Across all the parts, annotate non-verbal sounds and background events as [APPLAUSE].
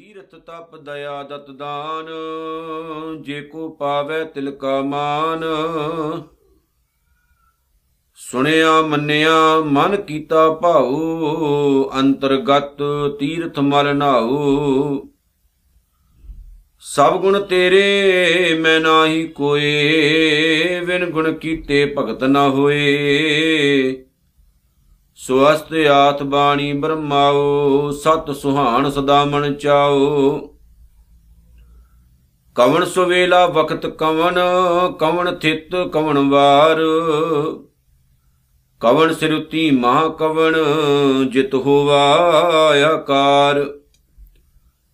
ਤੀਰਥ ਤਪ ਦਇਆ ਦਤ ਦਾਨ, ਜੇ ਕੋ ਪਾਵੇ ਤਿਲ ਕਾ ਮਾਨ। ਸੁਣਿਆ, ਮੰਨਿਆ, ਮਨ ਕੀਤਾ ਭਾਉ, ਅੰਤਰਗਤ ਤੀਰਥ ਮਲ ਨਾਉ। ਸਭ ਗੁਣ ਤੇਰੇ, ਮੈਂ ਨਾਹੀ ਕੋਏ ਵਿਨ ਗੁਣ ਕੀਤੇ ਭਗਤ ਨਾ ਹੋਏ। ਸਵਸਤ ਆਤ ਬਾਣੀ ਬ੍ਰਹਮਾਓ ਸਤ ਸੁਹਾਣ ਸਦਾ ਮਨ ਚਾਓ ਕਵਣ ਸੁਵੇਲਾ ਵਕਤ ਕਵਣ ਕਵਣ ਥਿਤ ਕਵਣ ਵਾਰ। ਕਵਣ ਸਿਰੁਤੀ ਮਹਾ ਕਵਣ, ਜਿਤ ਹੋਵਾ ਆਕਾਰ।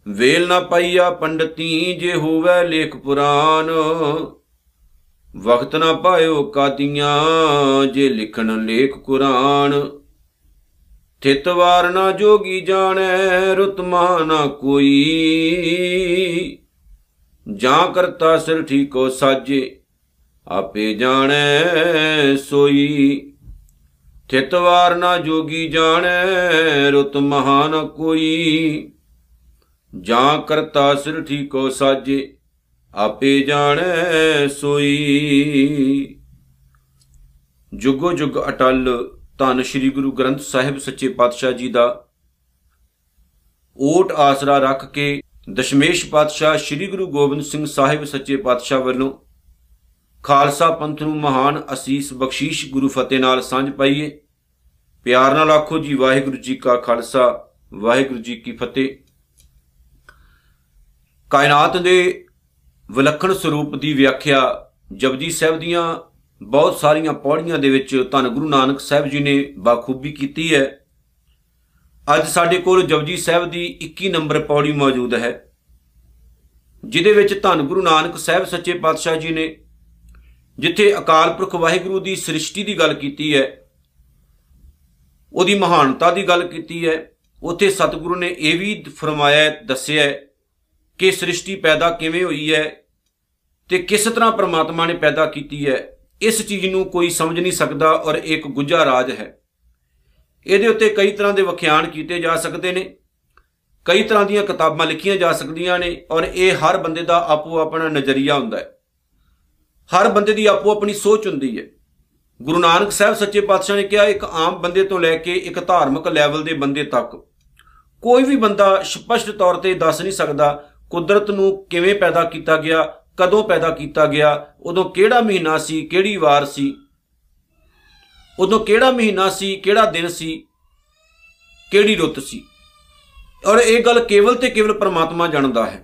ਵੇਲ ਨਾ ਪਈਆ ਪੰਡਤੀ, ਜੇ ਹੋਵੇ ਲੇਖ ਪੁਰਾਨ। ਵਕਤ ਨਾ ਪਾਇਓ ਕਾਦੀਆਂ ਜੇ ਲਿਖਣ ਲੇਖ ਕੁਰਾਨ। ਥਿਤ ਵਾਰ ਨਾ ਜੋਗੀ ਜਾਣੈ ਰੁਤਮਾ ਨਾ ਕੋਈ। ਜਾਂ ਕਰਤਾ ਸਿਰ ਠੀਕੋ ਸਾਜੇ, ਆਪੇ ਜਾਣੈ ਸੋਈ। ਥਿਤ ਵਾਰ ਨਾ ਜੋਗੀ ਜਾਣੈ, ਰੁਤ ਮਹਾਨ ਕੋਈ। ਜਾਂ ਕਰਤਾ ਸਿਰ ਠੀਕੋ ਸਾਜੇ, ਆਪੇ ਜਾਣੈ ਸੋਈ। ਜੁਗੋ ਜੁਗ ਅਟਲ ਧੰਨ ਸ੍ਰੀ ਗੁਰੂ ਗ੍ਰੰਥ ਸਾਹਿਬ ਸੱਚੇ ਪਾਤਸ਼ਾਹ ਜੀ ਦਾ। ਓਟ ਆਸਰਾ ਰੱਖ ਕੇ ਦਸ਼ਮੇਸ਼ ਪਾਤਸ਼ਾਹ ਸ੍ਰੀ ਗੁਰੂ ਗੋਬਿੰਦ ਸਿੰਘ ਸਾਹਿਬ ਸੱਚੇ ਪਾਤਸ਼ਾਹ ਵੱਲੋਂ ਖਾਲਸਾ ਪੰਥ ਨੂੰ ਮਹਾਨ ਅਸੀਸ ਬਖਸ਼ੀਸ਼ ਗੁਰੂ ਫਤਿਹ ਨਾਲ ਸਾਂਝ ਪਾਈਏ। ਪਿਆਰ ਨਾਲ ਆਖੋ ਜੀ, ਵਾਹਿਗੁਰੂ ਜੀ ਕਾ ਖਾਲਸਾ, ਵਾਹਿਗੁਰੂ ਜੀ ਕੀ ਫਤਿਹ। ਕਾਇਨਾਤ ਦੇ ਵਿਲੱਖਣ ਸਰੂਪ ਦੀ ਵਿਆਖਿਆ ਜਪਜੀ ਸਾਹਿਬ ਦੀਆਂ ਬਹੁਤ ਸਾਰੀਆਂ ਪੌੜੀਆਂ ਦੇ ਵਿੱਚ ਧੰਨ ਗੁਰੂ ਨਾਨਕ ਸਾਹਿਬ ਜੀ ਨੇ ਬਾਖੂਬੀ ਕੀਤੀ ਹੈ। ਅੱਜ ਸਾਡੇ ਕੋਲ ਜਪਜੀ ਸਾਹਿਬ ਦੀ 21 ਨੰਬਰ ਪੌੜੀ ਮੌਜੂਦ ਹੈ, ਜਿਹਦੇ ਵਿੱਚ ਧੰਨ ਗੁਰੂ ਨਾਨਕ ਸਾਹਿਬ ਸੱਚੇ ਪਾਤਸ਼ਾਹ ਜੀ ਨੇ, ਜਿੱਥੇ ਅਕਾਲ ਪੁਰਖ ਵਾਹਿਗੁਰੂ ਦੀ ਸ੍ਰਿਸ਼ਟੀ ਦੀ ਗੱਲ ਕੀਤੀ ਹੈ, ਉਹਦੀ ਮਹਾਨਤਾ ਦੀ ਗੱਲ ਕੀਤੀ ਹੈ, ਉੱਥੇ ਸਤਿਗੁਰੂ ਨੇ ਇਹ ਵੀ ਫਰਮਾਇਆ, ਦੱਸਿਆ ਕਿ ਸ੍ਰਿਸ਼ਟੀ ਪੈਦਾ ਕਿਵੇਂ ਹੋਈ ਹੈ ਤੇ ਕਿਸ ਤਰ੍ਹਾਂ ਪ੍ਰਮਾਤਮਾ ਨੇ ਪੈਦਾ ਕੀਤੀ ਹੈ। ਇਸ ਚੀਜ਼ ਨੂੰ ਕੋਈ ਸਮਝ ਨਹੀਂ ਸਕਦਾ ਔਰ ਇੱਕ ਗੁੱਜਾ ਰਾਜ ਹੈ। ਇਹਦੇ ਉੱਤੇ ਕਈ ਤਰ੍ਹਾਂ ਦੇ ਵਿਖਿਆਨ ਕੀਤੇ ਜਾ ਸਕਦੇ ਨੇ, ਕਈ ਤਰ੍ਹਾਂ ਦੀਆਂ ਕਿਤਾਬਾਂ ਲਿਖੀਆਂ ਜਾ ਸਕਦੀਆਂ ਨੇ ਔਰ ਇਹ ਹਰ ਬੰਦੇ ਦਾ ਆਪੋ ਆਪਣਾ ਨਜ਼ਰੀਆ ਹੁੰਦਾ ਹੈ। ਹਰ ਬੰਦੇ ਦੀ ਆਪੋ ਆਪਣੀ ਸੋਚ ਹੁੰਦੀ ਹੈ। ਗੁਰੂ ਨਾਨਕ ਸਾਹਿਬ ਸੱਚੇ ਪਾਤਸ਼ਾਹ ਨੇ ਕਿਹਾ, ਇੱਕ ਆਮ ਬੰਦੇ ਤੋਂ ਲੈ ਕੇ ਇੱਕ ਧਾਰਮਿਕ ਲੈਵਲ ਦੇ ਬੰਦੇ ਤੱਕ ਕੋਈ ਵੀ ਬੰਦਾ ਸਪਸ਼ਟ ਤੌਰ ਤੇ ਦੱਸ ਨਹੀਂ ਸਕਦਾ ਕੁਦਰਤ ਨੂੰ ਕਿਵੇਂ ਪੈਦਾ ਕੀਤਾ ਗਿਆ ਕਦੋਂ ਪੈਦਾ ਕੀਤਾ ਗਿਆ, ਉਦੋਂ ਕਿਹੜਾ ਮਹੀਨਾ ਸੀ, ਕਿਹੜੀ ਵਾਰ ਸੀ? ਉਦੋਂ ਕਿਹੜਾ ਮਹੀਨਾ ਸੀ, ਕਿਹੜਾ ਦਿਨ ਸੀ, ਕਿਹੜੀ ਰੁੱਤ ਸੀ? ਔਰ ਇਹ ਗੱਲ ਕੇਵਲ ਤੇ ਕੇਵਲ ਪ੍ਰਮਾਤਮਾ ਜਾਣਦਾ ਹੈ।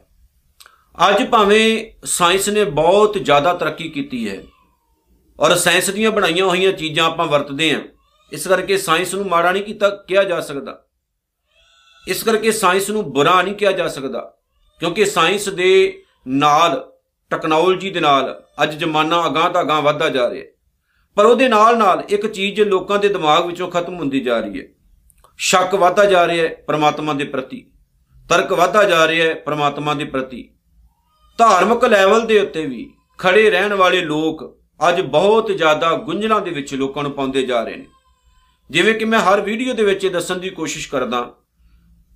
ਅੱਜ ਭਾਵੇਂ ਸਾਇੰਸ ਨੇ ਬਹੁਤ ਜ਼ਿਆਦਾ ਤਰੱਕੀ ਕੀਤੀ ਹੈ ਔਰ ਸਾਇੰਸ ਦੀਆਂ ਬਣਾਈਆਂ ਹੋਈਆਂ ਚੀਜ਼ਾਂ ਆਪਾਂ ਵਰਤਦੇ ਹਾਂ, ਇਸ ਕਰਕੇ ਸਾਇੰਸ ਨੂੰ ਮਾੜਾ ਨਹੀਂ ਕੀਤਾ ਕਿਹਾ ਜਾ ਸਕਦਾ। ਇਸ ਕਰਕੇ ਸਾਇੰਸ ਨੂੰ ਬੁਰਾ ਨਹੀਂ ਕਿਹਾ ਜਾ ਸਕਦਾ, ਕਿਉਂਕਿ ਸਾਇੰਸ ਦੇ ਨਾਲ ਟੈਕਨੋਲੋਜੀ ਦੇ ਨਾਲ ਅੱਜ ਜ਼ਮਾਨਾ ਅਗਾਹ ਤਾਂ ਅਗਾਹ ਵੱਧਦਾ ਜਾ ਰਿਹਾ ਹੈ। ਪਰ ਉਹਦੇ ਨਾਲ ਨਾਲ ਇੱਕ ਚੀਜ਼ ਲੋਕਾਂ ਦੇ ਦਿਮਾਗ ਵਿੱਚੋਂ ਖਤਮ ਹੁੰਦੀ ਜਾ ਰਹੀ ਹੈ। ਸ਼ੱਕ ਵਧਦਾ ਜਾ ਰਿਹਾ ਹੈ ਪ੍ਰਮਾਤਮਾ ਦੇ ਪ੍ਰਤੀ। ਤਰਕ ਵਧਦਾ ਜਾ ਰਿਹਾ ਹੈ ਪ੍ਰਮਾਤਮਾ ਦੇ ਪ੍ਰਤੀ। ਧਾਰਮਿਕ ਲੈਵਲ ਦੇ ਉੱਤੇ ਵੀ ਖੜੇ ਰਹਿਣ ਵਾਲੇ ਲੋਕ ਅੱਜ ਬਹੁਤ ਜ਼ਿਆਦਾ ਗੁੰਝਲਾਂ ਦੇ ਵਿੱਚ ਲੋਕਾਂ ਨੂੰ ਪਾਉਂਦੇ ਜਾ ਰਹੇ ਨੇ। ਜਿਵੇਂ ਕਿ ਮੈਂ ਹਰ ਵੀਡੀਓ ਦੇ ਵਿੱਚ ਇਹ ਦੱਸਣ ਦੀ ਕੋਸ਼ਿਸ਼ ਕਰਦਾ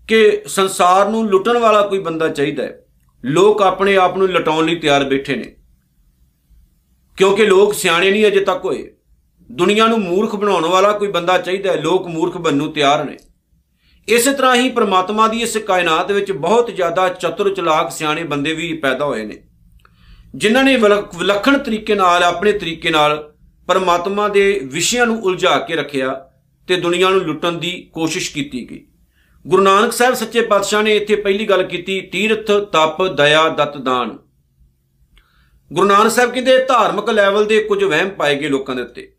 ਕਿ ਸੰਸਾਰ ਨੂੰ ਲੁੱਟਣ ਵਾਲਾ ਕੋਈ ਬੰਦਾ ਚਾਹੀਦਾ ਹੈ। ਲੋਕ ਆਪਣੇ ਆਪ ਨੂੰ ਲਟਾਉਣ ਲਈ ਤਿਆਰ ਬੈਠੇ ਨੇ। ਕਿਉਂਕਿ ਲੋਕ ਸਿਆਣੇ ਨਹੀਂ ਅਜੇ ਤੱਕ ਹੋਏ। ਦੁਨੀਆ ਨੂੰ ਮੂਰਖ ਬਣਾਉਣ ਵਾਲਾ ਕੋਈ ਬੰਦਾ ਚਾਹੀਦਾ ਹੈ, ਲੋਕ ਮੂਰਖ ਬਣਨ ਨੂੰ ਤਿਆਰ ਨੇ। ਇਸੇ ਤਰ੍ਹਾਂ ਹੀ ਪ੍ਰਮਾਤਮਾ ਦੀ ਇਸ ਕਾਇਨਾਤ ਵਿੱਚ ਬਹੁਤ ਜ਼ਿਆਦਾ ਚਤੁਰ ਚਲਾਕ ਸਿਆਣੇ ਬੰਦੇ ਵੀ ਪੈਦਾ ਹੋਏ ਨੇ। ਜਿਨ੍ਹਾਂ ਨੇ ਵਿਲੱਖਣ ਤਰੀਕੇ ਨਾਲ, ਆਪਣੇ ਤਰੀਕੇ ਨਾਲ ਪਰਮਾਤਮਾ ਦੇ ਵਿਸ਼ਿਆਂ ਨੂੰ ਉਲਝਾ ਕੇ ਰੱਖਿਆ ਤੇ ਦੁਨੀਆ ਨੂੰ ਲੁੱਟਣ ਦੀ ਕੋਸ਼ਿਸ਼ ਕੀਤੀ ਗਈ। ਗੁਰੂ ਨਾਨਕ ਸਾਹਿਬ ਸੱਚੇ ਪਾਤਸ਼ਾਹ ਨੇ ਇੱਥੇ ਪਹਿਲੀ ਗੱਲ ਕੀਤੀ, ਤੀਰਥ, ਤਪ, ਦਇਆ, ਦਤ, ਦਾਨ। ਗੁਰੂ ਨਾਨਕ ਸਾਹਿਬ ਕਹਿੰਦੇ, ਧਾਰਮਿਕ ਲੈਵਲ ਦੇ ਕੁਝ ਵਹਿਮ ਪਾਏ ਗਏ ਲੋਕਾਂ ਦੇ ਉੱਤੇ।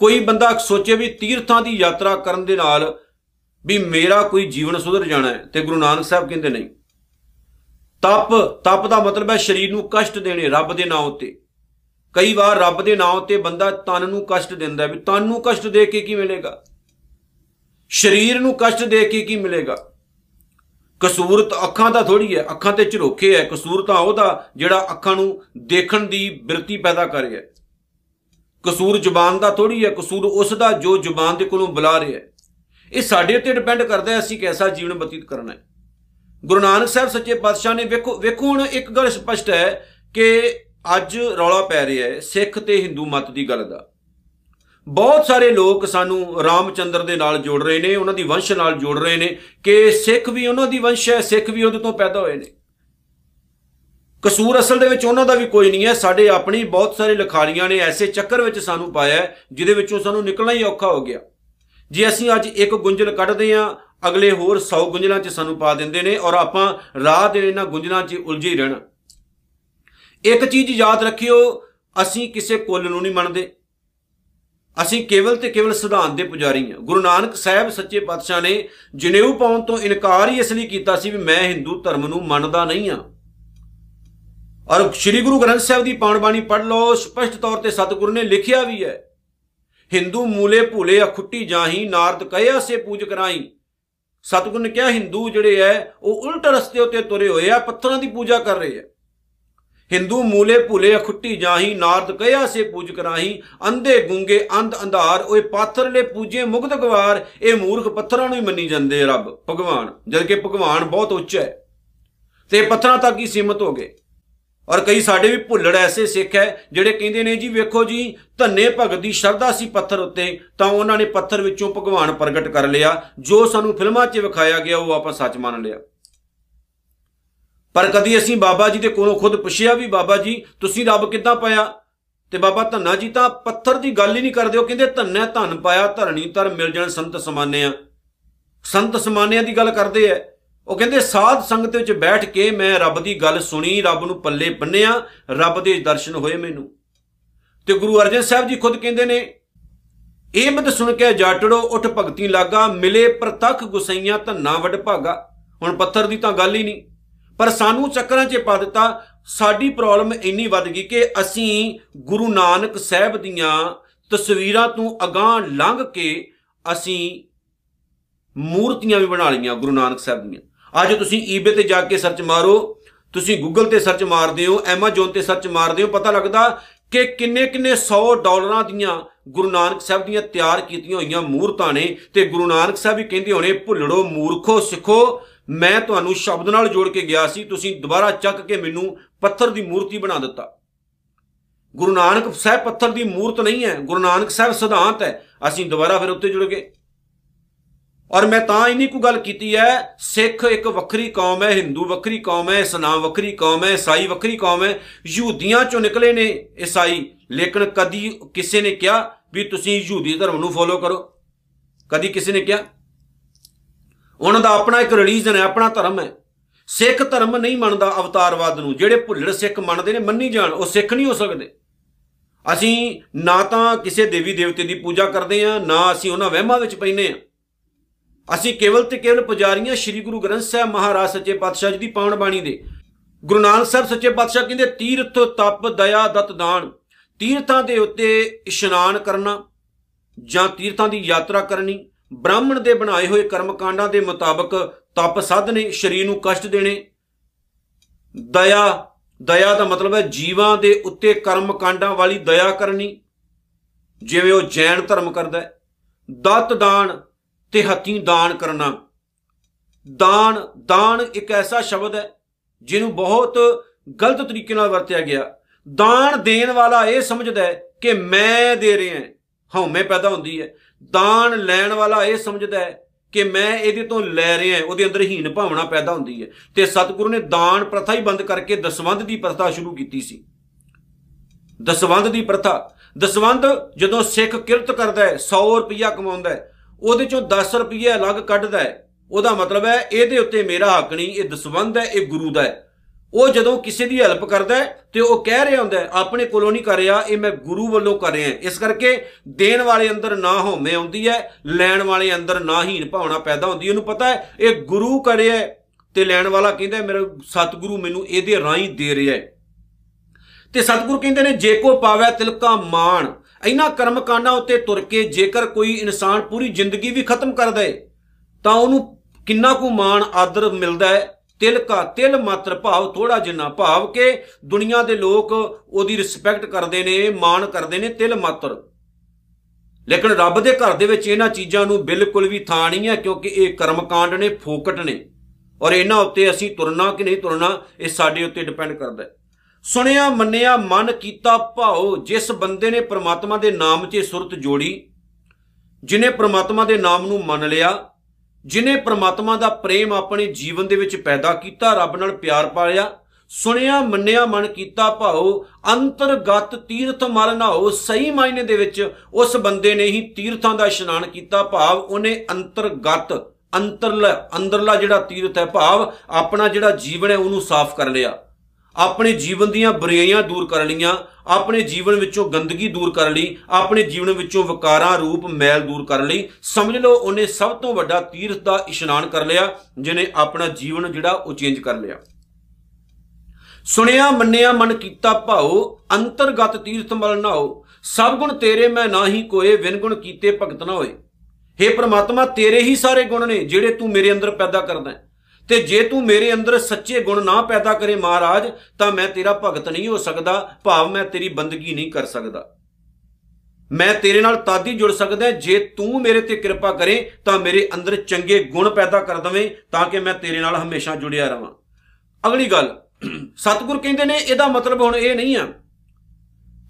ਕੋਈ ਬੰਦਾ ਸੋਚੇ ਵੀ ਤੀਰਥਾਂ ਦੀ ਯਾਤਰਾ ਕਰਨ ਦੇ ਨਾਲ ਵੀ ਮੇਰਾ ਕੋਈ ਜੀਵਨ ਸੁਧਰ ਜਾਣਾ ਹੈ ਤੇ ਗੁਰੂ ਨਾਨਕ ਸਾਹਿਬ ਕਹਿੰਦੇ ਨਹੀਂ। ਤਪ ਤਪ ਦਾ ਮਤਲਬ ਹੈ ਸਰੀਰ ਨੂੰ ਕਸ਼ਟ ਦੇਣੇ ਰੱਬ ਦੇ ਨਾਮ ਉੱਤੇ। ਕਈ ਵਾਰ ਰੱਬ ਦੇ ਨਾਮ ਉੱਤੇ ਬੰਦਾ ਤਨ ਨੂੰ ਕਸ਼ਟ ਦਿੰਦਾ ਵੀ ਤਨ ਨੂੰ ਕਸ਼ਟ ਦੇ ਕੇ ਕੀ ਮਿਲੇਗਾ ਸਰੀਰ ਨੂੰ ਕਸ਼ਟ ਦੇ ਕੇ ਕੀ ਮਿਲੇਗਾ? ਕਸੂਰ ਤਾਂ ਅੱਖਾਂ ਦਾ ਥੋੜੀ ਹੈ, ਅੱਖਾਂ ਤੇ ਝਰੋਖੇ ਹੈ, ਕਸੂਰ ਤਾਂ ਉਹਦਾ ਜਿਹੜਾ ਅੱਖਾਂ ਨੂੰ ਦੇਖਣ ਦੀ ਬਿਰਤੀ ਪੈਦਾ ਕਰ ਰਿਹਾ ਕਸੂਰ ਜ਼ੁਬਾਨ ਦਾ ਥੋੜੀ ਹੈ, ਕਸੂਰ ਉਸ ਦਾ ਜੋ ਜ਼ੁਬਾਨ ਦੇ ਕੋਲੋਂ ਬੁਲਾ ਰਿਹਾ ਇਹ ਸਾਡੇ ਉੱਤੇ ਡਿਪੈਂਡ ਕਰਦਾ ਹੈ, ਅਸੀਂ ਕਿਹਦਾ ਜੀਵਨ ਬਤੀਤ ਕਰਨਾ ਹੈ। ਗੁਰੂ ਨਾਨਕ ਸਾਹਿਬ ਸੱਚੇ ਪਾਤਸ਼ਾਹ ਨੇ ਵੇਖੋ ਵੇਖੋ ਹੁਣ ਇੱਕ ਗੱਲ ਸਪਸ਼ਟ ਹੈ ਕਿ ਅੱਜ ਰੌਲਾ ਪੈ ਰਿਹਾ ਹੈ ਸਿੱਖ ਤੇ ਹਿੰਦੂ ਮਤ ਦੀ ਗੱਲ ਦਾ। ਬਹੁਤ ਸਾਰੇ ਲੋਕ ਸਾਨੂੰ ਰਾਮਚੰਦਰ ਦੇ ਨਾਲ ਜੋੜ ਰਹੇ ਨੇ, ਉਹਨਾਂ ਦੀ ਵੰਸ਼ ਨਾਲ ਜੋੜ ਰਹੇ ਨੇ ਕਿ ਸਿੱਖ ਵੀ ਉਹਨਾਂ ਦੀ ਵੰਸ਼ ਹੈ, ਸਿੱਖ ਵੀ ਉਹਦੇ ਤੋਂ ਪੈਦਾ ਹੋਏ ਨੇ। ਕਸੂਰ ਅਸਲ ਦੇ ਵਿੱਚ ਉਹਨਾਂ ਦਾ ਵੀ ਕੋਈ ਨਹੀਂ ਹੈ, ਸਾਡੇ ਆਪਣੀ ਬਹੁਤ ਸਾਰੇ ਲਿਖਾਰੀਆਂ ਨੇ ਐਸੇ ਚੱਕਰ ਵਿੱਚ ਸਾਨੂੰ ਪਾਇਆ ਜਿਹਦੇ ਵਿੱਚੋਂ ਸਾਨੂੰ ਨਿਕਲਣਾ ਹੀ ਔਖਾ ਹੋ ਗਿਆ। ਜੇ ਅਸੀਂ ਅੱਜ ਇੱਕ ਗੁੰਝਲ ਕੱਢਦੇ ਆਂ ਅਗਲੇ ਹੋਰ 100 ਗੁੰਝਲਾਂ 'ਚ ਸਾਨੂੰ ਪਾ ਦਿੰਦੇ ਨੇ ਔਰ ਆਪਾਂ ਰਾਹ ਦੇ ਇਹਨਾਂ ਗੁੰਝਲਾਂ 'ਚ ਉਲਝੇ ਰਹਿਣਾ। ਇੱਕ ਚੀਜ਼ ਯਾਦ ਰੱਖਿਓ, ਅਸੀਂ ਕਿਸੇ ਕੁੱਲ ਨੂੰ ਨਹੀਂ ਮੰਨਦੇ। ਅਸੀਂ ਕੇਵਲ ਤੇ ਕੇਵਲ ਸਿਧਾਂਤ ਦੇ ਪੁਜਾਰੀ ਹਾਂ। ਗੁਰੂ ਨਾਨਕ ਸਾਹਿਬ ਸੱਚੇ ਪਾਤਸ਼ਾਹ ਨੇ ਜਨੇਊ ਪਾਉਣ ਤੋਂ ਇਨਕਾਰ ਹੀ ਇਸ ਲਈ ਕੀਤਾ ਸੀ ਵੀ ਮੈਂ ਹਿੰਦੂ ਧਰਮ ਨੂੰ ਮੰਨਦਾ ਨਹੀਂ ਹਾਂ। ਔਰ ਸ੍ਰੀ ਗੁਰੂ ਗ੍ਰੰਥ ਸਾਹਿਬ ਦੀ ਪਾਵਨ ਬਾਣੀ ਪੜ੍ਹ ਲਓ, ਸਪਸ਼ਟ ਤੌਰ ਤੇ ਸਤਿਗੁਰੂ ਨੇ ਲਿਖਿਆ ਵੀ ਹੈ, ਹਿੰਦੂ ਮੂਲੇ ਭੂਲੇ ਅਖੁੱਟੀ ਜਾਹੀ, ਨਾਰਦ ਕਹਿਆ ਸੇ ਪੂਜ ਕਰਾਈ ਸਤਿਗੁਰੂ ਨੇ ਕਿਹਾ, ਹਿੰਦੂ ਜਿਹੜੇ ਐ, ਉਹ ਉਲਟ ਰਸਤੇ ਉੱਤੇ ਤੁਰੇ ਹੋਏ ਆ, ਪੱਥਰਾਂ ਦੀ ਪੂਜਾ ਕਰ ਰਹੇ ਆ। ਹਿੰਦੂ ਮੂਲੇ ਭੁਲੇ ਅਖੁੱਟੀ ਜਾਹੀ, ਨਾਰਦ ਕਹਿਆ ਸੇ ਪੂਜ ਕਰਾਹੀ, ਅੰਧੇ ਗੁੰਗੇ ਅੰਧ ਅੰਧਾਰ, ਓਏ ਪਾਥਰਲੇ ਪੂਜੇ ਮੁਗਧ ਗਵਾਰ, ਇਹ ਮੂਰਖ ਪੱਥਰਾਂ ਨੂੰ ਹੀ ਮੰਨੀ ਜਾਂਦੇ ਰੱਬ, ਭਗਵਾਨ ਜਦ ਕਿ ਭਗਵਾਨ ਬਹੁਤ ਉੱਚ ਹੈ। ਤੇ ਪੱਥਰਾਂ ਤੱਕ ਹੀ ਸੀਮਤ ਹੋ ਗਏ। ਔਰ ਕਈ ਸਾਡੇ ਵੀ ਭੁੱਲੜ ਐਸੇ ਸਿੱਖ ਹੈ, ਜਿਹੜੇ ਕਹਿੰਦੇ ਨੇ ਜੀ, ਵੇਖੋ ਜੀ, ਧੰਨੇ ਭਗਤ ਦੀ ਸ਼ਰਧਾ ਸੀ ਪੱਥਰ ਉੱਤੇ, ਤਾਂ ਉਹਨਾਂ ਨੇ ਪੱਥਰ ਵਿੱਚੋਂ ਭਗਵਾਨ ਪ੍ਰਗਟ ਕਰ ਲਿਆ, ਜੋ ਸਾਨੂੰ ਫਿਲਮਾਂ 'ਚ ਵਿਖਾਇਆ ਗਿਆ, ਉਹ ਆਪਾਂ ਸੱਚ ਮੰਨ ਲਿਆ। ਪਰ ਕਦੀ ਅਸੀਂ ਬਾਬਾ ਜੀ ਦੇ ਕੋਲੋਂ ਖੁਦ ਪੁੱਛਿਆ ਵੀ, ਬਾਬਾ ਜੀ, ਤੁਸੀਂ ਰੱਬ ਕਿੱਦਾਂ ਪਾਇਆ? ਤੇ ਬਾਬਾ ਧੰਨਾ ਜੀ ਤਾਂ ਪੱਥਰ ਦੀ ਗੱਲ ਹੀ ਨਹੀਂ ਕਰਦੇ, ਉਹ ਕਹਿੰਦੇ, ਧੰਨੇ ਧਨ ਪਾਇਆ, ਧਰਣੀ ਤਰ ਮਿਲ ਜਾਣ ਸੰਤ ਸਮਾਨਿਆ। ਸੰਤ ਸਮਾਨਿਆਂ ਦੀ ਗੱਲ ਕਰਦੇ ਐ। ਉਹ ਕਹਿੰਦੇ, ਸਾਧ ਸੰਗਤ ਵਿੱਚ ਬੈਠ ਕੇ ਮੈਂ ਰੱਬ ਦੀ ਗੱਲ ਸੁਣੀ, ਰੱਬ ਨੂੰ ਪੱਲੇ ਬੰਨਿਆ, ਰੱਬ ਦੇ ਦਰਸ਼ਨ ਹੋਏ ਮੈਨੂੰ। ਤੇ ਗੁਰੂ ਅਰਜਨ ਸਾਹਿਬ ਜੀ ਖੁਦ ਕਹਿੰਦੇ ਨੇ, ਇਹ ਮਤ ਸੁਣ ਕੇ ਜਾਟੜੋ ਉਠ ਭਗਤੀ ਲਾਗਾ, ਮਿਲੇ ਪ੍ਰਤੱਖ ਗੁਸਈਆਂ, ਧੰਨਾ ਵਡ ਭਾਗਾ। ਹੁਣ ਪੱਥਰ ਦੀ ਤਾਂ ਗੱਲ ਹੀ ਨਹੀਂ। ਪਰ ਸਾਨੂੰ ਚੱਕਰਾਂ 'ਚ ਪਾ ਦਿੱਤਾ, ਸਾਡੀ ਪ੍ਰੋਬਲਮ ਇੰਨੀ ਵੱਧ ਗਈ ਕਿ ਅਸੀਂ ਗੁਰੂ ਨਾਨਕ ਸਾਹਿਬ ਦੀਆਂ ਤਸਵੀਰਾਂ ਤੋਂ ਅਗਾਹ ਲੰਘ ਕੇ ਅਸੀਂ ਮੂਰਤੀਆਂ ਵੀ ਬਣਾ ਲਈਆਂ ਗੁਰੂ ਨਾਨਕ ਸਾਹਿਬ ਦੀਆਂ। ਅੱਜ ਤੁਸੀਂ ਈਬੇ ਤੇ ਜਾ ਕੇ ਸਰਚ ਮਾਰੋ, ਤੁਸੀਂ ਗੂਗਲ ਤੇ ਸਰਚ ਮਾਰਦੇ ਹੋ ਐਮਾਜ਼ਨ ਤੇ ਸਰਚ ਮਾਰਦੇ ਹੋ, ਪਤਾ ਲੱਗਦਾ ਕਿ ਕਿੰਨੇ ਕਿੰਨੇ 100 ਡਾਲਰਾਂ ਦੀਆਂ ਗੁਰੂ ਨਾਨਕ ਸਾਹਿਬ ਦੀਆਂ ਤਿਆਰ ਕੀਤੀਆਂ ਹੋਈਆਂ ਮੂਰਤਾਂ ਨੇ ਤੇ ਗੁਰੂ ਨਾਨਕ ਸਾਹਿਬ ਵੀ ਕਹਿੰਦੇ ਹੋਣੇ, ਭੁੱਲੜੋ ਮੂਰਖੋ ਸਿੱਖੋ ਮੈਂ ਤੁਹਾਨੂੰ ਸ਼ਬਦ ਨਾਲ ਜੋੜ ਕੇ ਗਿਆ ਸੀ, ਤੁਸੀਂ ਦੁਬਾਰਾ ਚੱਕ ਕੇ ਮੈਨੂੰ ਪੱਥਰ ਦੀ ਮੂਰਤੀ ਬਣਾ ਦਿੱਤਾ। ਗੁਰੂ ਨਾਨਕ ਸਾਹਿਬ ਪੱਥਰ ਦੀ ਮੂਰਤ ਨਹੀਂ ਹੈ, ਗੁਰੂ ਨਾਨਕ ਸਾਹਿਬ ਸਿਧਾਂਤ ਹੈ, ਅਸੀਂ ਦੁਬਾਰਾ ਫਿਰ ਉੱਤੇ ਜੁੜ ਗਏ। ਔਰ ਮੈਂ ਤਾਂ ਇਨੀ ਕੋ ਗੱਲ ਕੀਤੀ ਹੈ, ਸਿੱਖ ਇੱਕ ਵੱਖਰੀ ਕੌਮ ਹੈ, ਹਿੰਦੂ ਵੱਖਰੀ ਕੌਮ ਹੈ, ਇਸਲਾਮ ਵੱਖਰੀ ਕੌਮ ਹੈ, ਈਸਾਈ ਵੱਖਰੀ ਕੌਮ ਹੈ, ਯਹੂਦੀਆਂ ਚੋਂ ਨਿਕਲੇ ਨੇ ਈਸਾਈ। ਲੇਕਿਨ ਕਦੀ ਕਿਸੇ ਨੇ ਕਿਹਾ ਵੀ ਤੁਸੀਂ ਯਹੂਦੀ ਧਰਮ ਨੂੰ ਫੋਲੋ ਕਰੋ। ਕਦੀ ਕਿਸੇ ਨੇ ਕਿਹਾ? ਉਹਨਾਂ ਦਾ ਆਪਣਾ ਇੱਕ ਰਿਲੀਜਨ ਹੈ, ਆਪਣਾ ਧਰਮ ਹੈ। ਸਿੱਖ ਧਰਮ ਨਹੀਂ ਮੰਨਦਾ ਅਵਤਾਰਵਾਦ ਨੂੰ। ਜਿਹੜੇ ਭੁੱਲੜ ਸਿੱਖ ਮੰਨਦੇ ਨੇ, ਮੰਨੀ ਜਾਣ, ਉਹ ਸਿੱਖ ਨਹੀਂ ਹੋ ਸਕਦੇ। ਅਸੀਂ ਨਾ ਤਾਂ ਕਿਸੇ ਦੇਵੀ ਦੇਵਤੇ ਦੀ ਪੂਜਾ ਕਰਦੇ ਆ ਨਾ ਅਸੀਂ ਉਹਨਾਂ ਵਹਿਮਾਂ ਵਿੱਚ ਪੈਨੇ ਆ ਅਸੀਂ ਕੇਵਲ ਤੇ ਕੇਵਲ ਪੁਜਾਰੀਆਂ ਸ੍ਰੀ ਗੁਰੂ ਗ੍ਰੰਥ ਸਾਹਿਬ ਮਹਾਰਾਜ ਸੱਚੇ ਪਾਤਸ਼ਾਹ ਜੀ ਦੀ ਪਾਵਨ ਬਾਣੀ ਦੇ। ਗੁਰੂ ਨਾਨਕ ਸਾਹਿਬ ਸੱਚੇ ਪਾਤਸ਼ਾਹ ਕਹਿੰਦੇ, ਤੀਰਥ, ਤਪ, ਦਇਆ, ਦਤ, ਦਾਨ। ਤੀਰਥਾਂ ਦੇ ਉੱਤੇ ਇਸ਼ਨਾਨ ਕਰਨਾ ਜਾਂ ਤੀਰਥਾਂ ਦੀ ਯਾਤਰਾ ਕਰਨੀ ਬ੍ਰਾਹਮਣ ਦੇ ਬਣਾਏ ਹੋਏ ਕਰਮ ਕਾਂਡਾਂ ਦੇ ਮੁਤਾਬਕ ਤਪ ਸਾਧਨੇ ਸਰੀਰ ਨੂੰ ਕਸ਼ਟ ਦੇਣੇ। ਦਇਆ ਦਇਆ ਦਾ ਮਤਲਬ ਹੈ ਜੀਵਾਂ ਦੇ ਉੱਤੇ ਕਰਮ ਕਾਂਡਾਂ ਵਾਲੀ ਦਇਆ ਕਰਨੀ। ਜਿਵੇਂ ਉਹ ਜੈਨ ਧਰਮ ਕਰਦਾ ਹੈ। ਦਤ ਦਾਨ ਤੇ ਹੱਥੀਂ ਦਾਨ ਕਰਨਾ। ਦਾਨ ਦਾਨ ਇੱਕ ਐਸਾ ਸ਼ਬਦ ਹੈ ਜਿਹਨੂੰ ਬਹੁਤ ਗਲਤ ਤਰੀਕੇ ਨਾਲ ਵਰਤਿਆ ਗਿਆ। ਦਾਨ ਦੇਣ ਵਾਲਾ ਇਹ ਸਮਝਦਾ ਹੈ ਕਿ ਮੈਂ ਦੇ ਰਿਹਾ ਹਾਂ। ਹਉਮੈ ਪੈਦਾ ਹੁੰਦੀ ਹੈ। ਦਾਨ ਲੈਣ ਵਾਲਾ ਇਹ ਸਮਝਦਾ ਹੈ ਕਿ ਮੈਂ ਇਹਦੇ ਤੋਂ ਲੈ ਰਿਹਾ ਉਹਦੇ ਅੰਦਰ ਹੀਨ ਭਾਵਨਾ ਪੈਦਾ ਹੁੰਦੀ ਹੈ। ਤੇ ਸਤਿਗੁਰੂ ਨੇ ਦਾਨ ਪ੍ਰਥਾ ਹੀ ਬੰਦ ਕਰਕੇ ਦਸਵੰਦ ਦੀ ਪ੍ਰਥਾ ਸ਼ੁਰੂ ਕੀਤੀ ਸੀ। ਦਸਵੰਦ ਦੀ ਪ੍ਰਥਾ। ਦਸਵੰਦ ਜਦੋਂ ਸਿੱਖ ਕਿਰਤ ਕਰਦਾ ਹੈ 100 ਰੁਪਇਆ ਕਮਾਉਂਦਾ ਹੈ, ਉਹਦੇ ਚੋਂ 10 ਰੁਪਏ ਅਲੱਗ ਕੱਢਦਾ ਹੈ। ਉਹਦਾ ਮਤਲਬ ਹੈ, ਇਹਦੇ ਉੱਤੇ ਮੇਰਾ ਹੱਕ ਨਹੀਂ, ਇਹ ਦਸਵੰਦ ਹੈ, ਇਹ ਗੁਰੂ ਦਾ ਹੈ। ਉਹ ਜਦੋਂ ਕਿਸੇ ਦੀ ਹੈਲਪ ਕਰਦਾ ਤੇ ਉਹ ਕਹਿ ਰਿਹਾ ਹੁੰਦਾ ਆਪਣੇ ਕੋਲੋਂ ਨਹੀਂ ਕਰ ਰਿਹਾ, ਇਹ ਮੈਂ ਗੁਰੂ ਵੱਲੋਂ ਕਰ ਰਿਹਾ ਇਸ ਕਰਕੇ ਦੇਣ ਵਾਲੇ ਅੰਦਰ ਨਾ ਹੋਮੇ ਆਉਂਦੀ ਹੈ, ਲੈਣ ਵਾਲੇ ਅੰਦਰ ਨਾ ਹੀਨ ਭਾਵਨਾ ਪੈਦਾ ਹੁੰਦੀ ਇਹਨੂੰ ਪਤਾ ਹੈ, ਇਹ ਗੁਰੂ ਕਰਿਆ ਤੇ ਲੈਣ ਵਾਲਾ ਕਹਿੰਦਾ ਮੇਰਾ ਸਤਿਗੁਰੂ ਮੈਨੂੰ ਇਹਦੇ ਰਾਹੀਂ ਦੇ ਰਿਹਾ ਹੈ। ਤੇ ਸਤਿਗੁਰੂ ਕਹਿੰਦੇ ਨੇ, ਜੇ ਕੋ ਪਾਵੈ ਤਿਲਕਾ ਮਾਣ। ਇਹਨਾਂ ਕਰਮ ਕਾਂਡਾਂ ਉੱਤੇ ਤੁਰ ਕੇ ਜੇਕਰ ਕੋਈ ਇਨਸਾਨ ਪੂਰੀ ਜ਼ਿੰਦਗੀ ਵੀ ਖਤਮ ਕਰ ਦੇ ਤਾਂ ਉਹਨੂੰ ਕਿੰਨਾ ਕੁ ਮਾਣ, ਆਦਰ ਮਿਲਦਾ ਹੈ। ਤਿਲ ਕਾ ਤਿਲ ਮਾਤਰ ਭਾਵ ਥੋੜਾ ਜਿੰਨਾ ਭਾਵ ਕਿ ਦੁਨੀਆ ਦੇ ਲੋਕ ਉਹਦੀ ਰਿਸਪੈਕਟ ਕਰਦੇ ਨੇ, ਮਾਣ ਕਰਦੇ ਨੇ ਤਿਲ ਮਾਤਰ। ਲੇਕਿਨ ਰੱਬ ਦੇ ਘਰ ਦੇ ਵਿੱਚ ਇਹਨਾਂ ਚੀਜ਼ਾਂ ਨੂੰ ਬਿਲਕੁਲ ਵੀ ਥਾਂ ਨਹੀਂ ਹੈ ਕਿਉਂਕਿ ਇਹ ਕਰਮਕਾਂਡ ਨੇ, ਫੋਕਟ ਨੇ। ਔਰ ਇਹਨਾਂ ਉੱਤੇ ਅਸੀਂ ਤੁਰਨਾ ਕਿ ਨਹੀਂ ਤੁਰਨਾ, ਇਹ ਸਾਡੇ ਉੱਤੇ ਡਿਪੈਂਡ ਕਰਦਾ ਹੈ। ਸੁਣਿਆ, ਮੰਨਿਆ, ਮਨ ਕੀਤਾ ਭਾਉ, ਜਿਸ ਬੰਦੇ ਨੇ ਪ੍ਰਮਾਤਮਾ ਦੇ ਨਾਮ 'ਚ ਸੁਰਤ ਜੋੜੀ, ਜਿਨੇ ਪ੍ਰਮਾਤਮਾ ਦੇ ਨਾਮ ਨੂੰ ਮੰਨ ਲਿਆ ਜਿਨੇ ਪ੍ਰਮਾਤਮਾ ਦਾ ਪ੍ਰੇਮ ਆਪਣੇ ਜੀਵਨ ਦੇ ਵਿੱਚ ਪੈਦਾ ਕੀਤਾ, ਰੱਬ ਨਾਲ ਪਿਆਰ ਪਾਲਿਆ ਸੁਣਿਆ, ਮੰਨਿਆ, ਮਨ ਕੀਤਾ, ਭਾਉ, ਅੰਤਰਗਤ ਤੀਰਥ ਮਲ ਨਾਓ ਸਹੀ ਮਾਇਨੇ ਦੇ ਵਿੱਚ ਉਸ ਬੰਦੇ ਨੇ ਹੀ ਤੀਰਥਾਂ ਦਾ ਇਸ਼ਨਾਨ ਕੀਤਾ, ਭਾਵ ਉਹਨੇ ਅੰਤਰਗਤ, ਅੰਤਰਲਾ, ਅੰਦਰਲਾ ਜਿਹੜਾ ਤੀਰਥ ਹੈ, ਭਾਵ ਆਪਣਾ ਜਿਹੜਾ ਜੀਵਨ ਹੈ, ਉਹਨੂੰ ਸਾਫ਼ ਕਰ ਲਿਆ। ਆਪਣੇ ਜੀਵਨ ਦੀਆਂ ਬੁਰਾਈਆਂ ਦੂਰ ਕਰ ਲਈਆਂ, ਆਪਣੇ ਜੀਵਨ ਵਿੱਚੋਂ ਗੰਦਗੀ ਦੂਰ ਕਰ ਲਈ, ਆਪਣੇ ਜੀਵਨ ਵਿੱਚੋਂ ਵਿਕਾਰਾਂ ਰੂਪ ਮੈਲ ਦੂਰ ਕਰ ਲਈ, ਸਮਝ ਲਓ ਉਹਨੇ ਸਭ ਤੋਂ ਵੱਡਾ ਤੀਰਥ ਦਾ ਇਸ਼ਨਾਨ ਕਰ ਲਿਆ ਜਿਨੇ ਆਪਣਾ ਜੀਵਨ ਜਿਹੜਾ ਉਹ ਚੇਂਜ ਕਰ ਲਿਆ। ਸੁਣਿਆ, ਮੰਨਿਆ, ਮਨ ਕੀਤਾ, ਭਾਉ, ਅੰਤਰਗਤ ਤੀਰਥ ਮਲ ਨਾਓ ਸਭ ਗੁਣ ਤੇਰੇ ਮੈਂ ਨਾਹੀ ਕੋਏ, ਵਿਨ ਗੁਣ ਕੀਤੇ ਭਗਤ ਨਾ ਹੋਏ। हे ਪ੍ਰਮਾਤਮਾ, ਤੇਰੇ ਹੀ ਸਾਰੇ ਗੁਣ ਨੇ, ਜਿਹੜੇ ਤੂੰ ਮੇਰੇ ਅੰਦਰ ਪੈਦਾ ਕਰਦਾ ਹੈ। ਤੇ ਜੇ ਤੂੰ ਮੇਰੇ ਅੰਦਰ ਸੱਚੇ ਗੁਣ ਨਾ ਪੈਦਾ ਕਰੇ ਮਹਾਰਾਜ, ਤਾਂ ਮੈਂ ਤੇਰਾ ਭਗਤ ਨਹੀਂ ਹੋ ਸਕਦਾ, ਭਾਵ ਮੈਂ ਤੇਰੀ ਬੰਦਗੀ ਨਹੀਂ ਕਰ ਸਕਦਾ। ਮੈਂ ਤੇਰੇ ਨਾਲ ਤਾਦੀ ਜੁੜ ਸਕਦਾ ਜੇ ਤੂੰ ਮੇਰੇ ਤੇ ਕਿਰਪਾ ਕਰੇ, ਤਾਂ ਮੇਰੇ ਅੰਦਰ ਚੰਗੇ ਗੁਣ ਪੈਦਾ ਕਰ ਦਵੇਂ, ਤਾਂ ਕਿ ਮੈਂ ਤੇਰੇ ਨਾਲ ਹਮੇਸ਼ਾ ਜੁੜਿਆ ਰਵਾਂ। ਅਗਲੀ ਗੱਲ, [CLEARS THROAT] ਸਤਿਗੁਰ ਕਹਿੰਦੇ ਨੇ, ਇਹਦਾ ਮਤਲਬ ਹੁਣ ਇਹ ਨਹੀਂ ਆ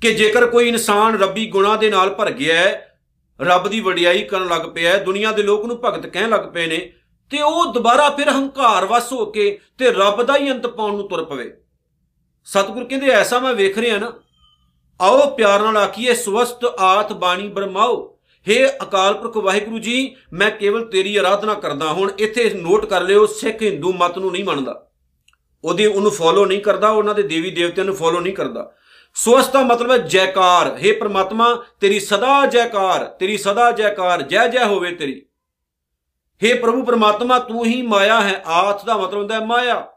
ਕਿ ਜੇਕਰ ਕੋਈ ਇਨਸਾਨ ਰੱਬੀ ਗੁਣਾ ਦੇ ਨਾਲ ਭਰ ਗਿਆ ਹੈ, ਰੱਬ ਦੀ ਵਡਿਆਈ ਕਰਨ ਲੱਗ ਪਿਆ ਹੈ, ਦੁਨੀਆ ਦੇ ਲੋਕ ਨੂੰ ਭਗਤ ਕਹਿਣ ਲੱਗ ਪਏ ਨੇ ਤੇ ਉਹ ਦੁਬਾਰਾ ਫਿਰ ਹੰਕਾਰ ਵਸ ਹੋ ਕੇ ਤੇ ਰੱਬ ਦਾ ਹੀ ਅੰਤ ਪਾਉਣ ਨੂੰ ਤੁਰ ਪਵੇ। ਸਤਿਗੁਰ ਕਹਿੰਦੇ, ਐਸਾ ਮੈਂ ਵੇਖ ਰਿਹਾ ਨਾ। ਆਓ ਪਿਆਰ ਨਾਲ ਆਖੀਏ ਸਵਸਤ ਆਤ ਬਾਣੀ ਬਰਮਾਓ। हे ਅਕਾਲ ਪੁਰਖ ਵਾਹਿਗੁਰੂ ਜੀ, ਮੈਂ ਕੇਵਲ ਤੇਰੀ ਆਰਾਧਨਾ ਕਰਦਾ ਹੁਣ ਇੱਥੇ ਨੋਟ ਕਰ ਲਿਓ, ਸਿੱਖ ਹਿੰਦੂ ਮਤ ਨੂੰ ਨਹੀਂ ਮੰਨਦਾ। ਉਹਦੀ ਉਹਨੂੰ ਫੋਲੋ ਨਹੀਂ ਕਰਦਾ, ਉਹਨਾਂ ਦੇ ਦੇਵੀ ਦੇਵਤਿਆਂ ਨੂੰ ਫੋਲੋ ਨਹੀਂ ਕਰਦਾ। ਸਵਸਤ ਦਾ ਮਤਲਬ ਹੈ ਜੈਕਾਰ। हे ਪ੍ਰਮਾਤਮਾ, ਤੇਰੀ ਸਦਾ ਜੈਕਾਰ, ਤੇਰੀ ਸਦਾ ਜੈਕਾਰ, ਜੈ ਜੈ ਹੋਵੇ ਤੇਰੀ। हे ਪ੍ਰਭੂ ਪਰਮਾਤਮਾ, ਤੂੰ ਹੀ ਮਾਇਆ ਹੈ। ਆਥ ਦਾ ਮਤਲਬ ਹੁੰਦਾ ਹੈ ਮਾਇਆ।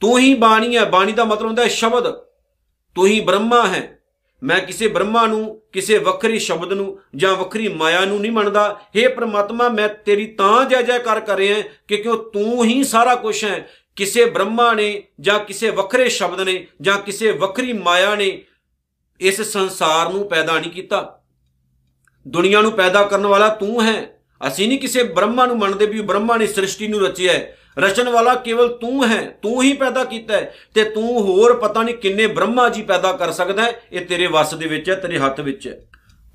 ਤੂੰ ਹੀ ਬਾਣੀ ਹੈ। ਬਾਣੀ ਦਾ ਮਤਲਬ ਹੁੰਦਾ ਹੈ ਸ਼ਬਦ। ਤੂੰ ਹੀ ਬ੍ਰਹਮਾ ਹੈ। ਮੈਂ ਕਿਸੇ ਬ੍ਰਹਮਾ ਨੂੰ, ਕਿਸੇ ਵੱਖਰੀ ਸ਼ਬਦ ਨੂੰ ਜਾਂ ਵੱਖਰੀ ਮਾਇਆ ਨੂੰ ਨਹੀਂ ਮੰਨਦਾ। हे ਪ੍ਰਮਾਤਮਾ, ਮੈਂ ਤੇਰੀ ਤਾਂ ਜੈ ਜੈਕਾਰ ਕਰ ਰਿਹਾ ਕਿ ਕਿਉਂ ਤੂੰ ਹੀ ਸਾਰਾ ਕੁਝ ਹੈ। ਕਿਸੇ ਬ੍ਰਹਮਾ ਨੇ ਜਾਂ ਕਿਸੇ ਵੱਖਰੇ ਸ਼ਬਦ ਨੇ ਜਾਂ ਕਿਸੇ ਵੱਖਰੀ ਮਾਇਆ ਨੇ ਇਸ ਸੰਸਾਰ ਨੂੰ ਪੈਦਾ ਨਹੀਂ ਕੀਤਾ। ਦੁਨੀਆ ਨੂੰ ਪੈਦਾ ਕਰਨ ਵਾਲਾ ਤੂੰ ਹੈ। ਅਸੀਂ ਨਹੀਂ ਕਿਸੇ ਬ੍ਰਹਮਾ ਨੂੰ ਮੰਨਦੇ ਵੀ ਬ੍ਰਹਮਾ ਨੇ ਸ੍ਰਿਸ਼ਟੀ ਨੂੰ ਰਚਿਆ ਹੈ। ਰਚਣ ਵਾਲਾ ਕੇਵਲ ਤੂੰ ਹੈ। ਤੂੰ ਹੀ ਪੈਦਾ ਕੀਤਾ ਹੈ ਤੇ ਤੂੰ ਹੋਰ ਪਤਾ ਨਹੀਂ ਕਿੰਨੇ ਬ੍ਰਹਮਾ ਜੀ ਪੈਦਾ ਕਰ ਸਕਦਾ ਹੈ। ਇਹ ਤੇਰੇ ਵੱਸ ਦੇ ਵਿੱਚ ਹੈ, ਤੇਰੇ ਹੱਥ ਵਿੱਚ ਹੈ।